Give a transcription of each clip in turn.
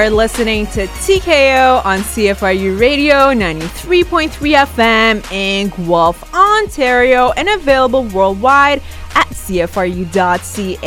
are listening to TKO on CFRU Radio 93.3 FM in Guelph, Ontario, and available worldwide at CFRU.ca.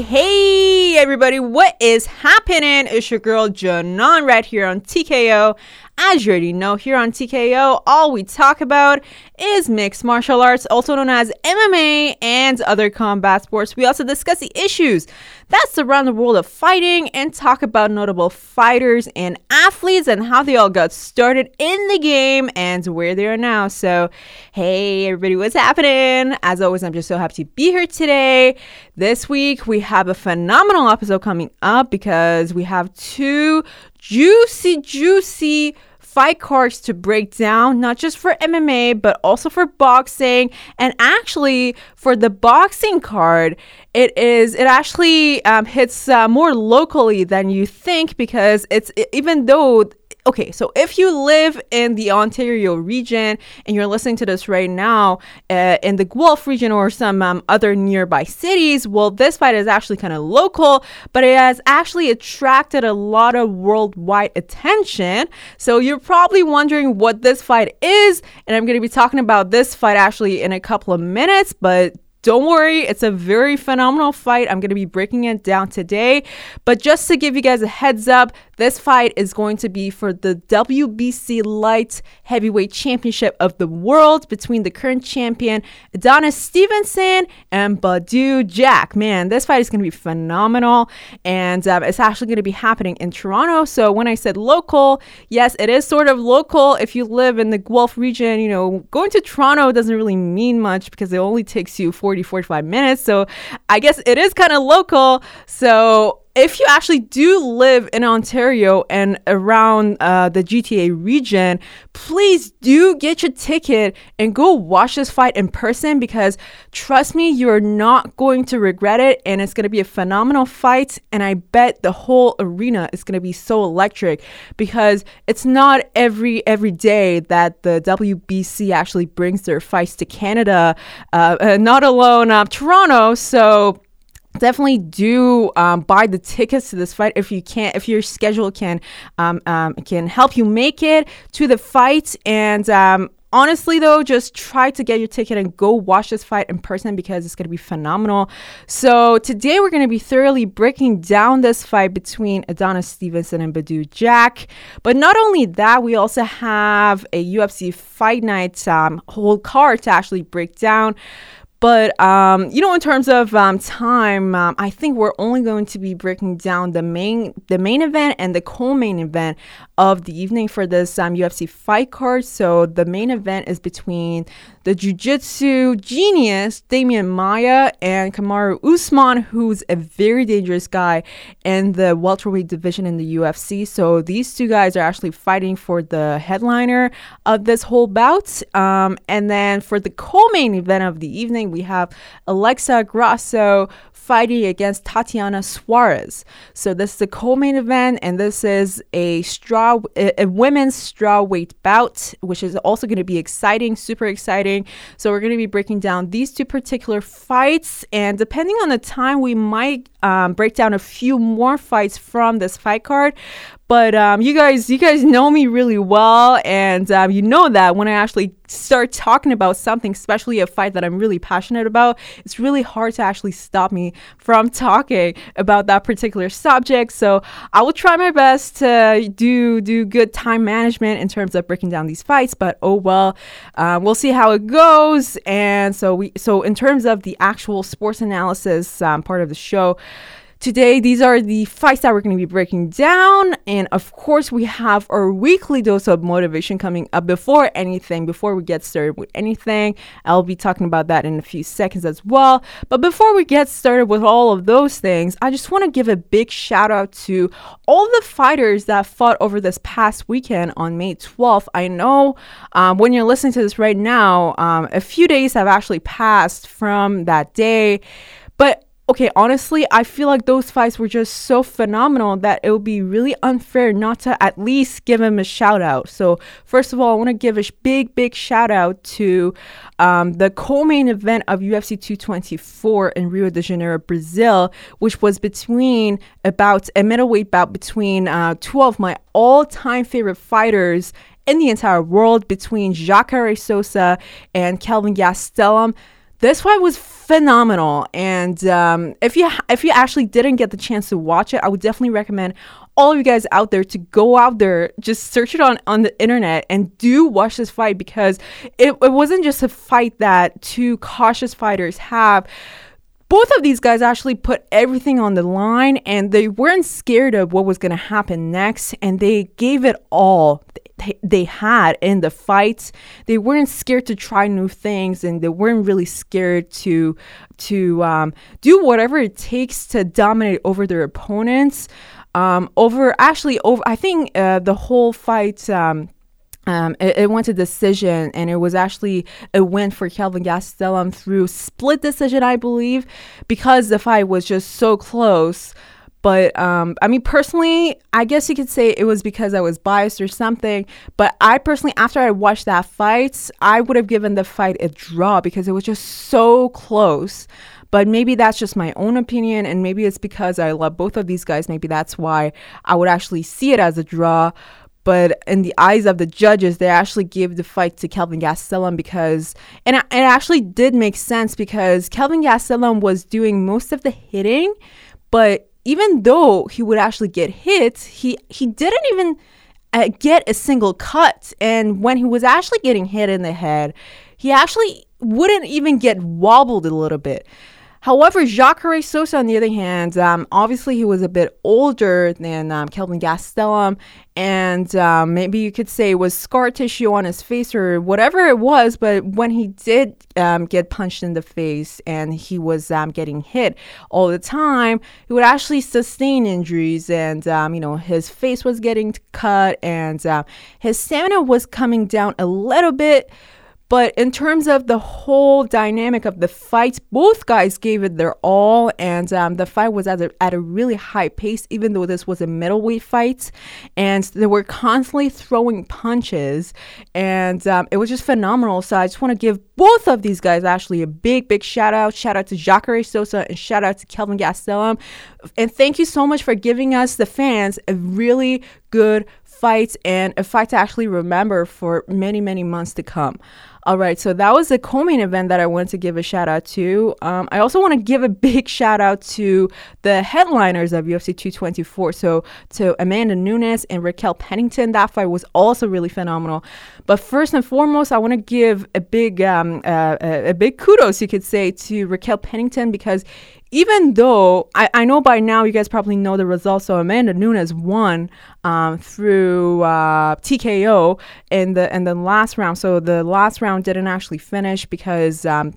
Hey, everybody, what is happening? It's your girl Janon right here on TKO. As you already know, here on TKO, all we talk about is mixed martial arts, also known as MMA, and other combat sports. We also discuss the issues that surround the world of fighting and talk about notable fighters and athletes and how they all got started in the game and where they are now. So, hey, everybody, what's happening? As always, I'm just so happy to be here today. This week, we have a phenomenal episode coming up because we have two juicy, juicy fight cards to break down, not just for MMA, but also for boxing. And actually, for the boxing card, it is it actually um, hits uh, more locally than you think because it's even though okay, so if you live in the Ontario region and you're listening to this right now uh, in the Guelph region or some um, other nearby cities, well, this fight is actually kind of local, but it has actually attracted a lot of worldwide attention. So you're probably wondering what this fight is, and I'm going to be talking about this fight actually in a couple of minutes, but don't worry, it's a very phenomenal fight. I'm going to be breaking it down today. But just to give you guys a heads up, this fight is going to be for the WBC Light Heavyweight Championship of the World between the current champion Adonis Stevenson and Badou Jack. Man, this fight is going to be phenomenal. And um, it's actually going to be happening in Toronto. So when I said local, yes, it is sort of local. If you live in the Guelph region, you know, going to Toronto doesn't really mean much because it only takes you 40, 45 minutes. So I guess it is kind of local. So if you actually do live in Ontario and around uh, the GTA region, please do get your ticket and go watch this fight in person because trust me, you're not going to regret it. And it's going to be a phenomenal fight. And I bet the whole arena is going to be so electric because it's not every every day that the WBC actually brings their fights to Canada, uh, uh, not alone uh, Toronto. So definitely do um, buy the tickets to this fight if you can if your schedule can um, um, can help you make it to the fight. And um, honestly though just try to get your ticket and go watch this fight in person because it's going to be phenomenal. So today we're going to be thoroughly breaking down this fight between adonis stevenson and badou jack. But not only that we also have a ufc fight night um, whole card to actually break down but um, you know, in terms of um, time, um, I think we're only going to be breaking down the main the main event and the co-main event of the evening for this UFC um, fight card. So the main event is between the jiu-jitsu genius Demian Maia and Kamaru Usman, who's a very dangerous guy in the welterweight division in the UFC. So these two guys are actually fighting for the headliner of this whole bout. Um, and then for the co-main event of the evening, we have Alexa Grasso fighting against Tatiana Suarez. So this is the co-main event, and this is a straw, a, a women's strawweight bout, which is also going to be exciting, super exciting. So we're going to be breaking down these two particular fights, and depending on the time, we might um, break down a few more fights from this fight card. But um, you guys, you guys know me really well, and um, you know that when I actually start talking about something, especially a fight that I'm really passionate about, it's really hard to actually stop me from talking about that particular subject. So I will try my best to do do good time management in terms of breaking down these fights. But oh well, uh, we'll see how it goes. And so we so in terms of the actual sports analysis um, part of the show. Today, these are the fights that we're going to be breaking down. And of course, we have our weekly dose of motivation coming up before anything, before we get started with anything. I'll be talking about that in a few seconds as well. But before we get started with all of those things, I just want to give a big shout out to all the fighters that fought over this past weekend on May 12th. I know um, when you're listening to this right now, um, a few days have actually passed from that day. But okay, honestly, I feel like those fights were just so phenomenal that it would be really unfair not to at least give him a shout out. So, first of all, I want to give a big, big shout out to um, the co main event of UFC 224 in Rio de Janeiro, Brazil, which was between about a middleweight bout between uh, two of my all time favorite fighters in the entire world, between Jacare Souza and Kelvin Gastelum. This fight was phenomenal, and um, if you if you actually didn't get the chance to watch it, I would definitely recommend all of you guys out there to go out there, just search it on on the internet, and do watch this fight because it, it wasn't just a fight that two cautious fighters have. Both of these guys actually put everything on the line and they weren't scared of what was going to happen next and they gave it all they had in the fights. They weren't scared to try new things, and they weren't really scared to to um, do whatever it takes to dominate over their opponents. Um, over actually over, I think uh, the whole fight. Um, um, it, it, went to decision, and it was actually a win for Kelvin Gastelum through split decision, I believe, because the fight was just so close. But um, I mean, personally, I guess you could say it was because I was biased or something. But I personally, after I watched that fight, I would have given the fight a draw because it was just so close. But maybe that's just my own opinion, and maybe it's because I love both of these guys. Maybe that's why I would actually see it as a draw. But in the eyes of the judges, they actually gave the fight to Kelvin Gastelum because, and it actually did make sense because Kelvin Gastelum was doing most of the hitting, but even though he would actually get hit, he he didn't even uh, get a single cut. And when he was actually getting hit in the head, he actually wouldn't even get wobbled a little bit. However, Jacare Souza, on the other hand, um, obviously he was a bit older than um, Kelvin Gastelum, and um, maybe you could say it was scar tissue on his face or whatever it was. But when he did um, get punched in the face and he was um, getting hit all the time, he would actually sustain injuries, and um, you know his face was getting cut, and uh, his stamina was coming down a little bit. But in terms of the whole dynamic of the fight, both guys gave it their all, and um, the fight was at a, at a really high pace, even though this was a middleweight fight. And they were constantly throwing punches, and um, it was just phenomenal. So I just want to give both of these guys actually a big, big shout out. Shout out to Jacare Souza and shout out to Kelvin Gastelum. And thank you so much for giving us, the fans, a really good fight and a fight to actually remember for many, many months to come. All right, so that was the co-main event that I wanted to give a shout out to. Um, I also want to give a big shout out to the headliners of UFC 224. So to Amanda Nunes and Raquel Pennington. That fight was also really phenomenal. But first and foremost, I want to give a big, um, uh, a big kudos, you could say, to Raquel Pennington because even though I, I know by now you guys probably know the results, so Amanda Nunes won um, through uh, TKO in the in the last round. So the last round didn't actually finish because um,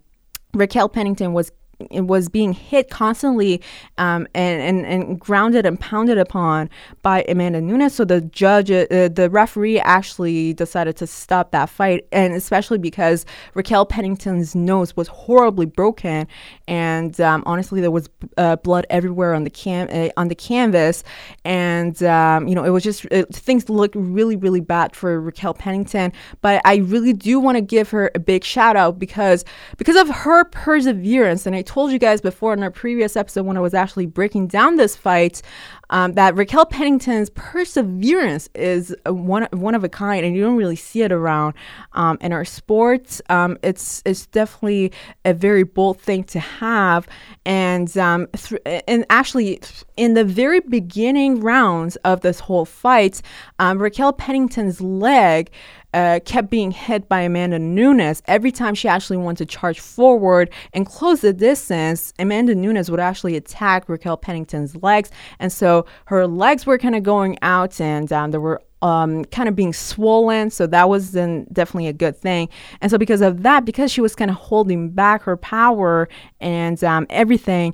Raquel Pennington was was being hit constantly um, and, and, and grounded and pounded upon by Amanda Nunes. So the judge, uh, the referee actually decided to stop that fight. And especially because Raquel Pennington's nose was horribly broken. And um, honestly, there was uh, blood everywhere on the cam- uh, on the canvas. And, um, you know, it was just, it, things looked really, really bad for Raquel Pennington. But I really do want to give her a big shout out because, because of her perseverance and I told you guys before in our previous episode when I was actually breaking down this fight um, that Raquel Pennington's perseverance is one one of a kind, and you don't really see it around um, in our sports. Um, it's it's definitely a very bold thing to have, and um, th- and actually in the very beginning rounds of this whole fight, um, Raquel Pennington's leg uh, kept being hit by Amanda Nunes. Every time she actually wanted to charge forward and close the distance, Amanda Nunes would actually attack Raquel Pennington's legs. And so her legs were kind of going out and um, there were um, kind of being swollen. So that was then definitely a good thing. And so because of that, because she was kind of holding back her power and um, everything,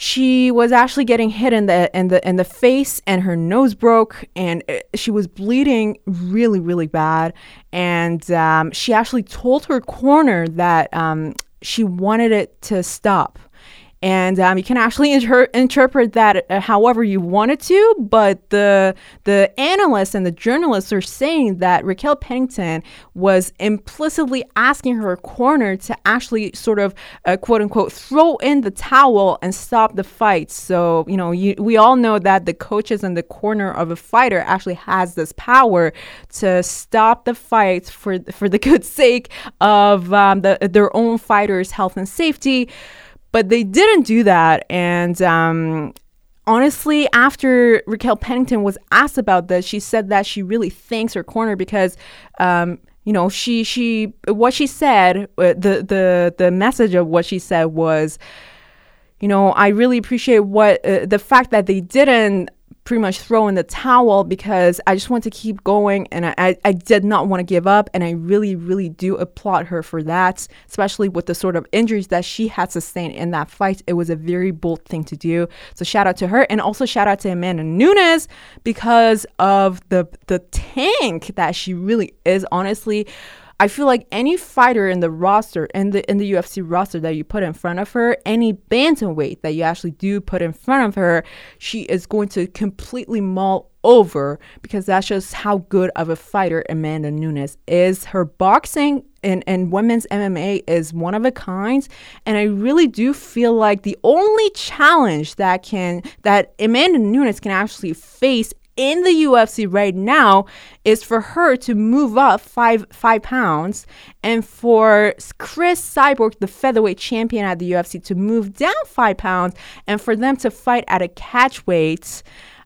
she was actually getting hit in the in the in the face and her nose broke and uh, she was bleeding really really bad. And um, she actually told her corner that um, she wanted it to stop and um, you can actually inter- interpret that uh, however you wanted to. But the the analysts and the journalists are saying that Raquel Pennington was implicitly asking her corner to actually sort of uh, quote unquote throw in the towel and stop the fight. So you know, you, we all know that the coaches in the corner of a fighter actually has this power to stop the fight for for the good sake of um, the, their own fighters' health and safety. But they didn't do that, and um, honestly, after Raquel Pennington was asked about this, she said that she really thanks her corner because, um, you know, she she what she said, uh, the the the message of what she said was, you know, I really appreciate what uh, the fact that they didn't pretty much throw in the towel because I just want to keep going and I, I, I did not want to give up. And I really, really do applaud her for that, especially with the sort of injuries that she had sustained in that fight. It was a very bold thing to do. So shout out to her and also shout out to Amanda Nunes because of the the tank that she really is, honestly. I feel like any fighter in the roster in the in the UFC roster that you put in front of her, any bantamweight that you actually do put in front of her, she is going to completely maul over because that's just how good of a fighter Amanda Nunes is. Her boxing and, and women's MMA is one of a kind. And I really do feel like the only challenge that can that Amanda Nunes can actually face in the UFC right now is for her to move up five five pounds, and for Cris Cyborg, the featherweight champion at the UFC, to move down five pounds, and for them to fight at a catch weight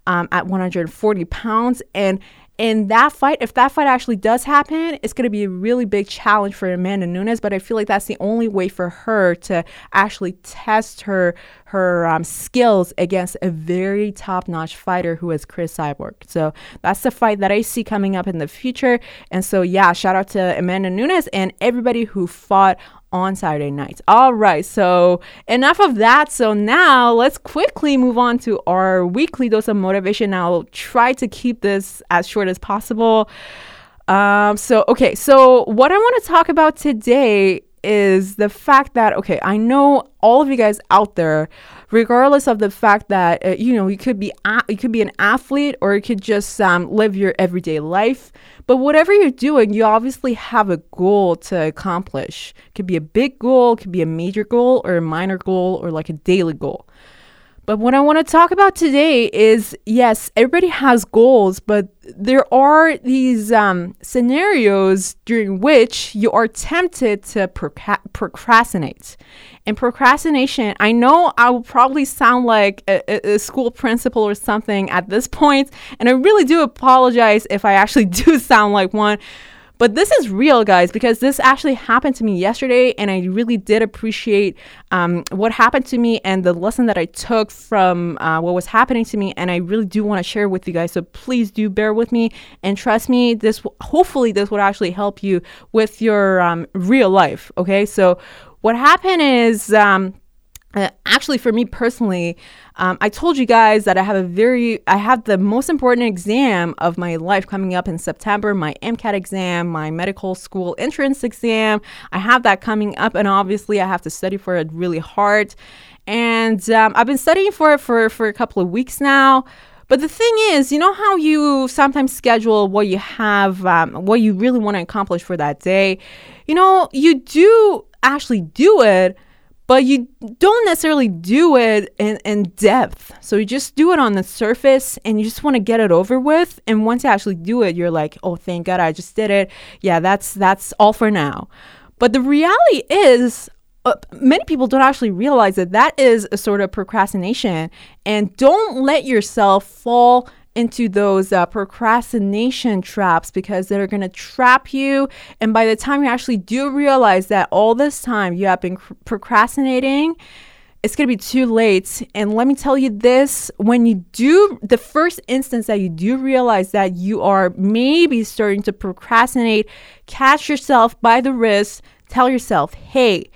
um, at 140 pounds. And in that fight, if that fight actually does happen, it's going to be a really big challenge for Amanda Nunes. But I feel like that's the only way for her to actually test her her um, skills against a very top notch fighter who is Cris Cyborg. So that's the fight that I see coming up in the future. And so yeah, shout out to Amanda Nunes and everybody who fought on Saturday nights. All right, so enough of that. So now let's quickly move on to our weekly dose of motivation. I'll try to keep this as short as possible. Um, so, okay, so what I want to talk about today is the fact that, okay, I know all of you guys out there regardless of the fact that uh, you know you could be a- you could be an athlete or you could just um, live your everyday life but whatever you're doing you obviously have a goal to accomplish. It could be a big goal it could be a major goal or a minor goal or like a daily goal but what I want to talk about today is yes, everybody has goals, but there are these um, scenarios during which you are tempted to proca- procrastinate. And procrastination, I know I will probably sound like a, a, school principal or something at this point, and I really do apologize if I actually do sound like one. But this is real, guys, because this actually happened to me yesterday, and I really did appreciate um, what happened to me and the lesson that I took from uh, what was happening to me. And I really do want to share with you guys. So please do bear with me and trust me. This hopefully this would actually help you with your um, real life. Okay, so what happened is. Um, uh, actually, for me personally, um, I told you guys that I have a very, I have the most important exam of my life coming up in September, my MCAT exam, my medical school entrance exam. I have that coming up, and obviously, I have to study for it really hard. And um, I've been studying for it for, for a couple of weeks now. But the thing is, you know how you sometimes schedule what you have, um, what you really want to accomplish for that day? You know, you do actually do it but you don't necessarily do it in, in depth. So you just do it on the surface and you just want to get it over with. And once you actually do it, you're like, oh, thank God I just did it. Yeah, that's that's all for now. But the reality is, uh, many people don't actually realize that that is a sort of procrastination. And don't let yourself fall into those uh, procrastination traps because they're going to trap you. And by the time you actually do realize that all this time you have been cr- procrastinating, it's going to be too late. And let me tell you this when you do, the first instance that you do realize that you are maybe starting to procrastinate, catch yourself by the wrist, tell yourself, hey,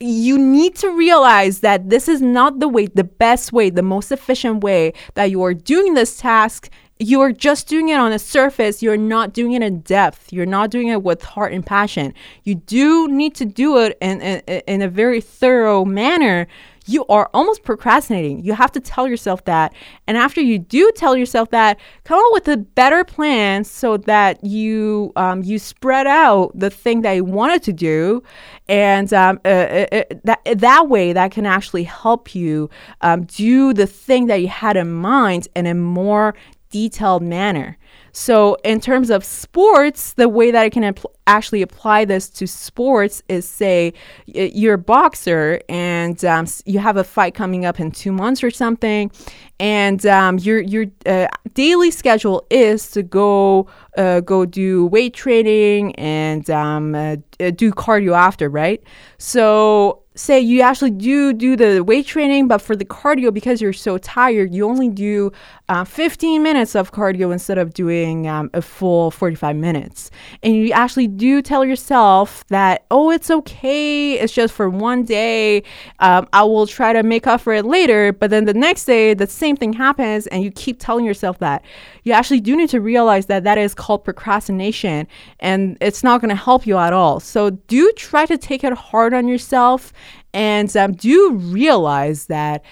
you need to realize that this is not the way, the best way, the most efficient way that you are doing this task. You are just doing it on the surface. You're not doing it in depth. You're not doing it with heart and passion. You do need to do it in, in, in a very thorough manner. You are almost procrastinating. You have to tell yourself that. And after you do tell yourself that, come up with a better plan so that you um, you spread out the thing that you wanted to do, and um, uh, uh, uh that that way that can actually help you um, do the thing that you had in mind in a more detailed manner. So, in terms of sports, the way that I can actually apply this to sports is say you're a boxer and um, you have a fight coming up in two months or something, and um, your your uh, daily schedule is to go uh, go do weight training and um, uh, do cardio after, right? So say you actually do do the weight training, but for the cardio, because you're so tired, you only do uh, 15 minutes of cardio instead of doing um, a full 45 minutes. And you actually do tell yourself that, oh, it's okay. It's just for one day. Um, I will try to make up for it later. But then the next day, the same thing happens, and you keep telling yourself that. You actually do need to realize that that is called procrastination, and it's not going to help you at all. So do try to take it hard on yourself and um, do realize that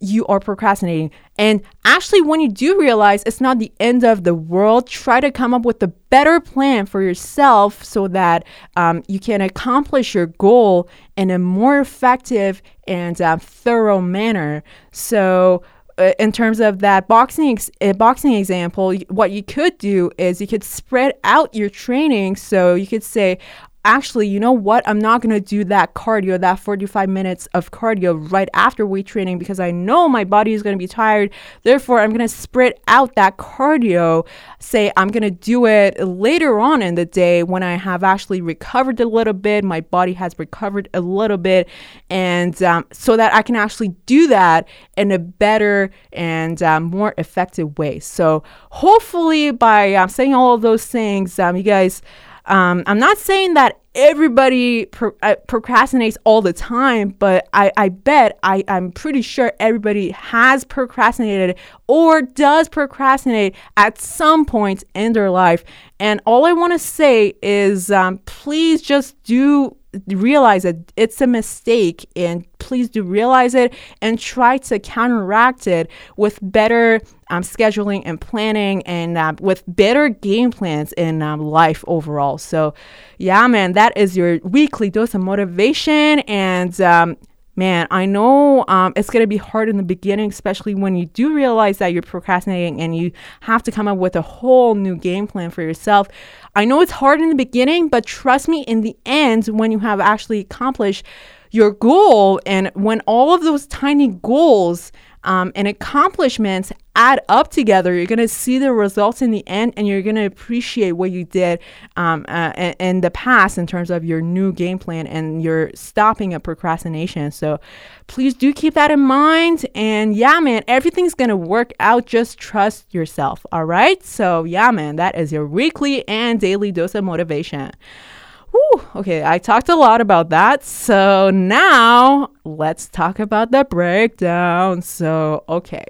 you are procrastinating. And actually, when you do realize it's not the end of the world, try to come up with a better plan for yourself so that um, you can accomplish your goal in a more effective and uh, thorough manner. So, uh, in terms of that boxing ex- boxing example, what you could do is you could spread out your training. So you could say, actually, you know what? I'm not going to do that cardio, that 45 minutes of cardio right after weight training because I know my body is going to be tired. Therefore, I'm going to spread out that cardio. Say, I'm going to do it later on in the day when I have actually recovered a little bit, my body has recovered a little bit, and um, so that I can actually do that in a better and um, more effective way. So, hopefully, by um, saying all of those things, um, you guys. Um, I'm not saying that everybody pro- uh, procrastinates all the time, but I, I bet I, I'm pretty sure everybody has procrastinated or does procrastinate at some point in their life. And all I want to say is um, please just do realize that it's a mistake and please do realize it and try to counteract it with better um, scheduling and planning and uh, with better game plans in um, life overall. So yeah man that is your weekly dose of motivation and um, man, I know um, it's going to be hard in the beginning, especially when you do realize that you're procrastinating and you have to come up with a whole new game plan for yourself. I know it's hard in the beginning, but trust me, in the end, when you have actually accomplished your goal and when all of those tiny goals um, and accomplishments add up together, you're going to see the results in the end and you're going to appreciate what you did um, uh, in, the past in terms of your new game plan and you're stopping a procrastination. So please do keep that in mind. And yeah, man, everything's going to work out. Just trust yourself. All right. So yeah, man, that is your weekly and daily dose of motivation. Whew, okay, I talked a lot about that. So now let's talk about the breakdown. So, okay.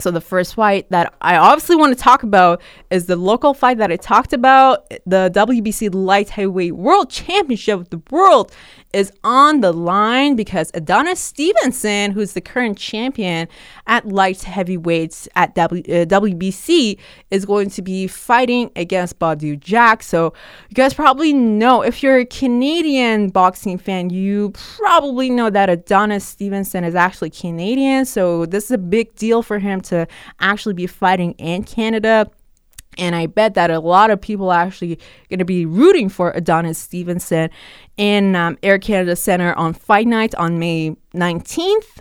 So the first fight that I obviously want to talk about is the local fight that I talked about, the WBC Light Heavyweight World Championship of the World is on the line because Adonis Stevenson, who's the current champion at light heavyweights at w, uh, WBC, is going to be fighting against Badou Jack. So you guys probably know if you're a Canadian boxing fan, you probably know that Adonis Stevenson is actually Canadian. So this is a big deal for him to actually be fighting in Canada. And I bet that a lot of people are actually going to be rooting for Adonis Stevenson in um, Air Canada Center on Fight Night on May 19th.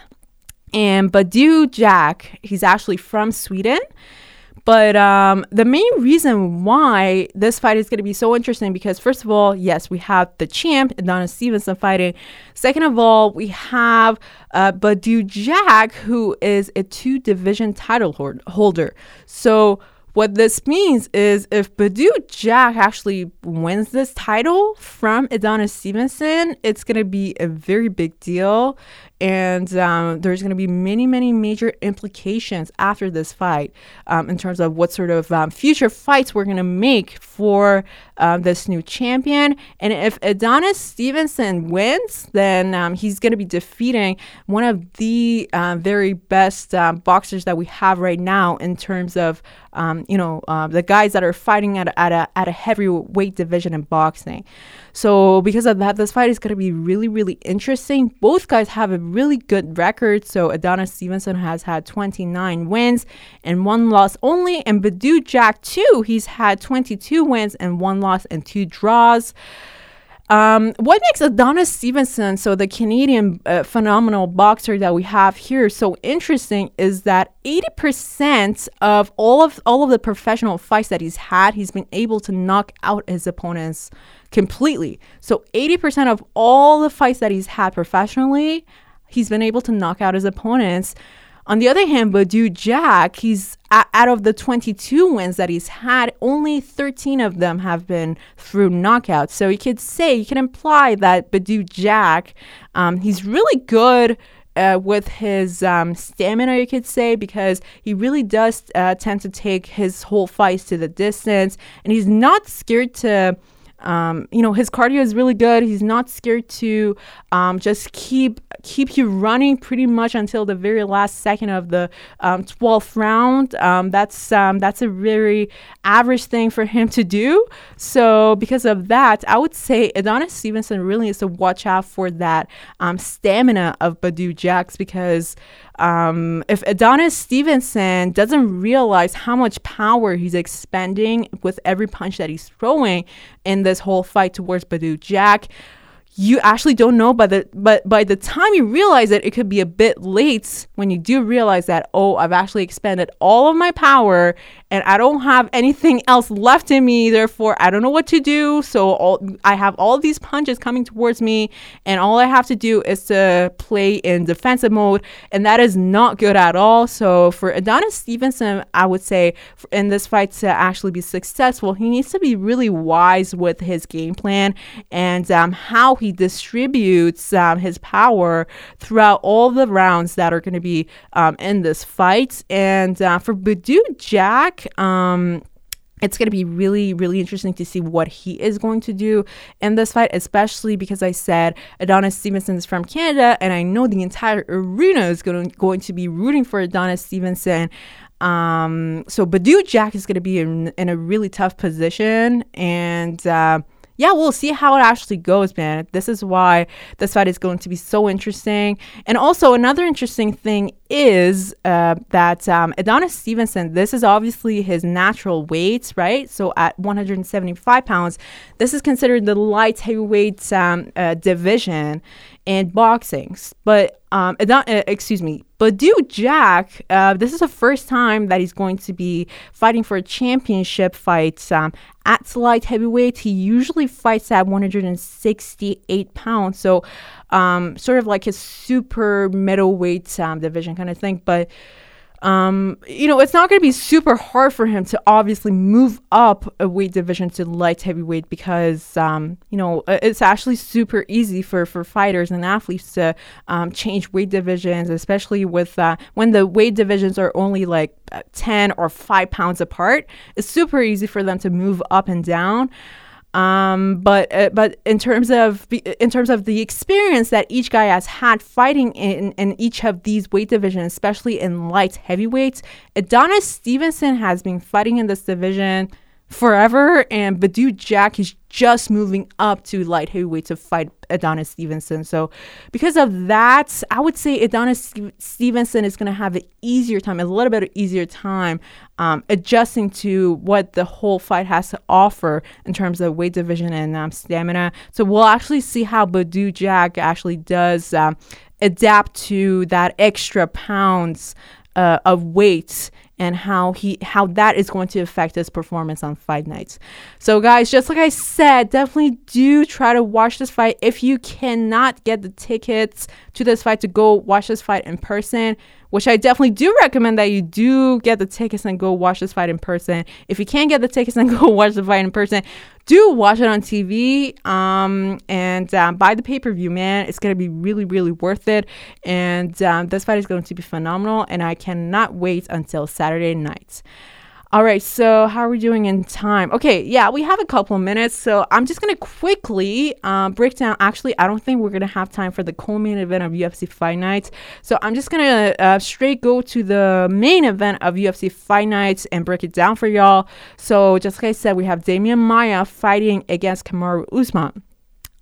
And Badou Jack, he's actually from Sweden. But um, the main reason why this fight is going to be so interesting because, first of all, yes, we have the champ, Adonis Stevenson, fighting. Second of all, we have uh, Badou Jack, who is a two division title holder. So, what this means is if Badou Jack actually wins this title from Adonis Stevenson, it's going to be a very big deal. And um, there's going to be many, many major implications after this fight um, in terms of what sort of um, future fights we're going to make for um, this new champion. And if Adonis Stevenson wins, then um, he's going to be defeating one of the uh, very best uh, boxers that we have right now in terms of um, you know, uh, the guys that are fighting at at a at a heavyweight division in boxing. So because of that, this fight is going to be really, really interesting. Both guys have a really good record. So Adonis Stevenson has had 29 wins and one loss only, and Badou Jack too. He's had 22 wins and one loss and two draws. Um, what makes Adonis Stevenson, so the Canadian uh, phenomenal boxer that we have here, so interesting is that 80% of all of all of the professional fights that he's had, he's been able to knock out his opponents completely. So 80% of all the fights that he's had professionally, he's been able to knock out his opponents. On the other hand, Badou Jack, he's out of the 22 wins that he's had, only 13 of them have been through knockouts. So you could say, you can imply that Badou Jack, um, he's really good. Uh, with his um, stamina, you could say, because he really does uh, tend to take his whole fights to the distance, and he's not scared to um, you know, his cardio is really good. He's not scared to um, just keep keep you running pretty much until the very last second of the um, 12th round. Um, that's um, that's a very average thing for him to do. So because of that, I would say Adonis Stevenson really needs to watch out for that um, stamina of Badou Jacks because um, if Adonis Stevenson doesn't realize how much power he's expending with every punch that he's throwing in this whole fight towards Badou Jack, you actually don't know but the but by the time you realize it it could be a bit late when you do realize that oh i've actually expended all of my power and i don't have anything else left in me therefore i don't know what to do so all, i have all these punches coming towards me and all i have to do is to play in defensive mode and that is not good at all so for adonis stevenson i would say in this fight to actually be successful he needs to be really wise with his game plan and um, how he distributes um, his power throughout all the rounds that are going to be um, in this fight. And uh, for Badou Jack, um, it's going to be really, really interesting to see what he is going to do in this fight, especially because I said Adonis Stevenson is from Canada, and I know the entire arena is going to, going to be rooting for Adonis Stevenson. Um, so Badou Jack is going to be in, in a really tough position, and uh, yeah, we'll see how it actually goes, man. This is why this fight is going to be so interesting. And also, another interesting thing is uh, that um, Adonis Stevenson, this is obviously his natural weight, right? So at 175 pounds, this is considered the light heavyweight um, uh, division in boxing. But um, uh, excuse me, Badou Jack, uh, this is the first time that he's going to be fighting for a championship fight um, at light heavyweight. He usually fights at 168 pounds, so um, sort of like his super middleweight um, division kind of thing. But um, you know, it's not going to be super hard for him to obviously move up a weight division to light heavyweight because, um, you know, it's actually super easy for, for fighters and athletes to um, change weight divisions, especially with uh, when the weight divisions are only like 10 or 5 pounds apart. It's super easy for them to move up and down. Um, but uh, but in terms of in terms of the experience that each guy has had fighting in in each of these weight divisions, especially in light heavyweights, Adonis Stevenson has been fighting in this division forever, and Badou Jack is just moving up to light heavyweight to fight Adonis Stevenson. So, because of that, I would say Adonis Stevenson is going to have an easier time, a little bit easier time um, adjusting to what the whole fight has to offer in terms of weight division and um, stamina. So, we'll actually see how Badou Jack actually does um, adapt to that extra pounds uh, of weight and how he how that is going to affect his performance on fight nights. So guys, just like I said, definitely do try to watch this fight. If you cannot get the tickets to this fight to go watch this fight in person, which I definitely do recommend that you do get the tickets and go watch this fight in person. If you can't get the tickets and go watch the fight in person, do watch it on TV um, and um, buy the pay per view, man. It's going to be really, really worth it. And um, this fight is going to be phenomenal. And I cannot wait until Saturday night. All right, so how are we doing in time? Okay, yeah, we have a couple of minutes, so I'm just gonna quickly uh, break down. Actually, I don't think we're gonna have time for the co-main event of UFC Fight Nights, so I'm just gonna uh, straight go to the main event of UFC Fight Nights and break it down for y'all. So, just like I said, we have Demian Maia fighting against Kamaru Usman.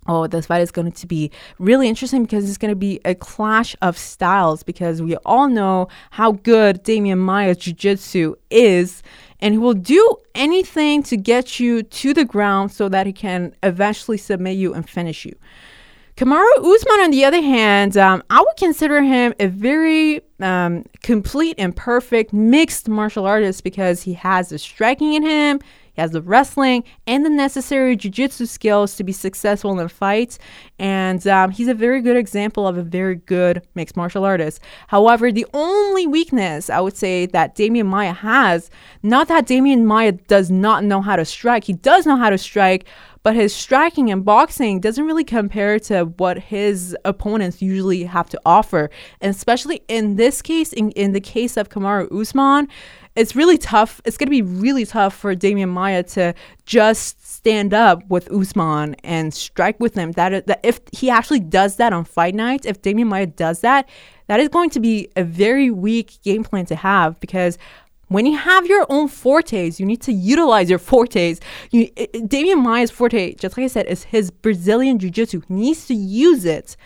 Oh, this fight is going to be really interesting because it's going to be a clash of styles because we all know how good Demian Maia's jiu-jitsu is and he will do anything to get you to the ground so that he can eventually submit you and finish you. Kamaru Usman, on the other hand, um, I would consider him a very um, complete and perfect mixed martial artist because he has the striking in him, he has the wrestling and the necessary jiu-jitsu skills to be successful in a fight. And um, he's a very good example of a very good mixed martial artist. However, the only weakness I would say that Demian Maia has, not that Demian Maia does not know how to strike, he does know how to strike, but his striking and boxing doesn't really compare to what his opponents usually have to offer. And especially in this case, in, in the case of Kamaru Usman, it's really tough. It's going to be really tough for Demian Maia to just stand up with Usman and strike with him. That, that if he actually does that on fight night, if Demian Maia does that, that is going to be a very weak game plan to have because when you have your own fortes, you need to utilize your fortes. You, it, Demian Maia's forte, just like I said, is his Brazilian Jiu Jitsu. He needs to use it.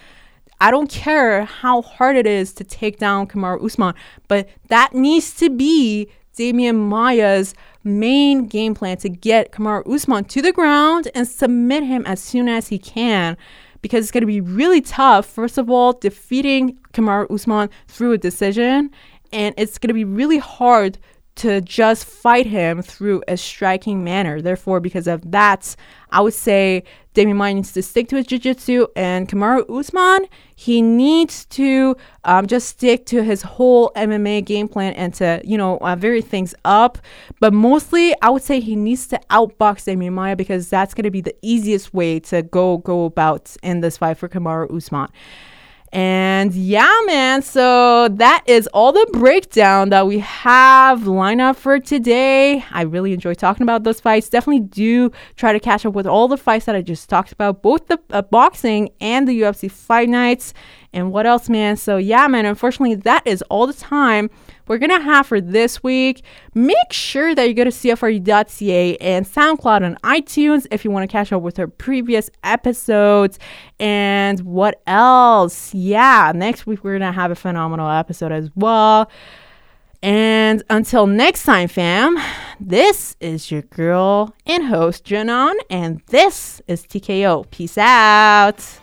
I don't care how hard it is to take down Kamaru Usman, but that needs to be Demian Maia's main game plan to get Kamaru Usman to the ground and submit him as soon as he can because it's going to be really tough. First of all, defeating Kamaru Usman through a decision, and it's going to be really hard to just fight him through a striking manner. Therefore, because of that, I would say Demian Maia needs to stick to his jiu-jitsu and Kamaru Usman, he needs to um, just stick to his whole MMA game plan and to, you know, uh, vary things up. But mostly, I would say he needs to outbox Demian Maia because that's going to be the easiest way to go go about in this fight for Kamaru Usman. And yeah, man, so that is all the breakdown that we have lined up for today. I really enjoy talking about those fights. Definitely do try to catch up with all the fights that I just talked about, both the uh, boxing and the UFC fight nights. And what else, man? So yeah, man, unfortunately, that is all the time we're going to have for this week. Make sure that you go to CFRU.ca and SoundCloud and iTunes if you want to catch up with our previous episodes. And what else? Yeah, next week we're going to have a phenomenal episode as well. And until next time, fam, this is your girl and host, Janon, and this is TKO. Peace out.